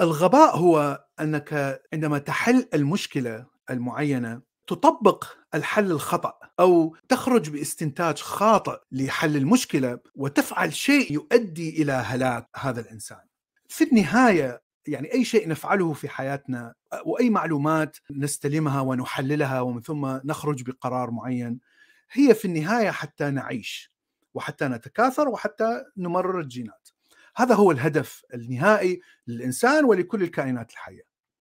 الغباء هو أنك عندما تحل المشكلة المعينة تطبق الحل الخطأ أو تخرج باستنتاج خاطئ لحل المشكلة وتفعل شيء يؤدي إلى هلاك هذا الإنسان. في النهاية يعني أي شيء نفعله في حياتنا وأي معلومات نستلمها ونحللها ومن ثم نخرج بقرار معين هي في النهاية حتى نعيش وحتى نتكاثر وحتى نمرر الجينات. هذا هو الهدف النهائي للإنسان ولكل الكائنات الحية.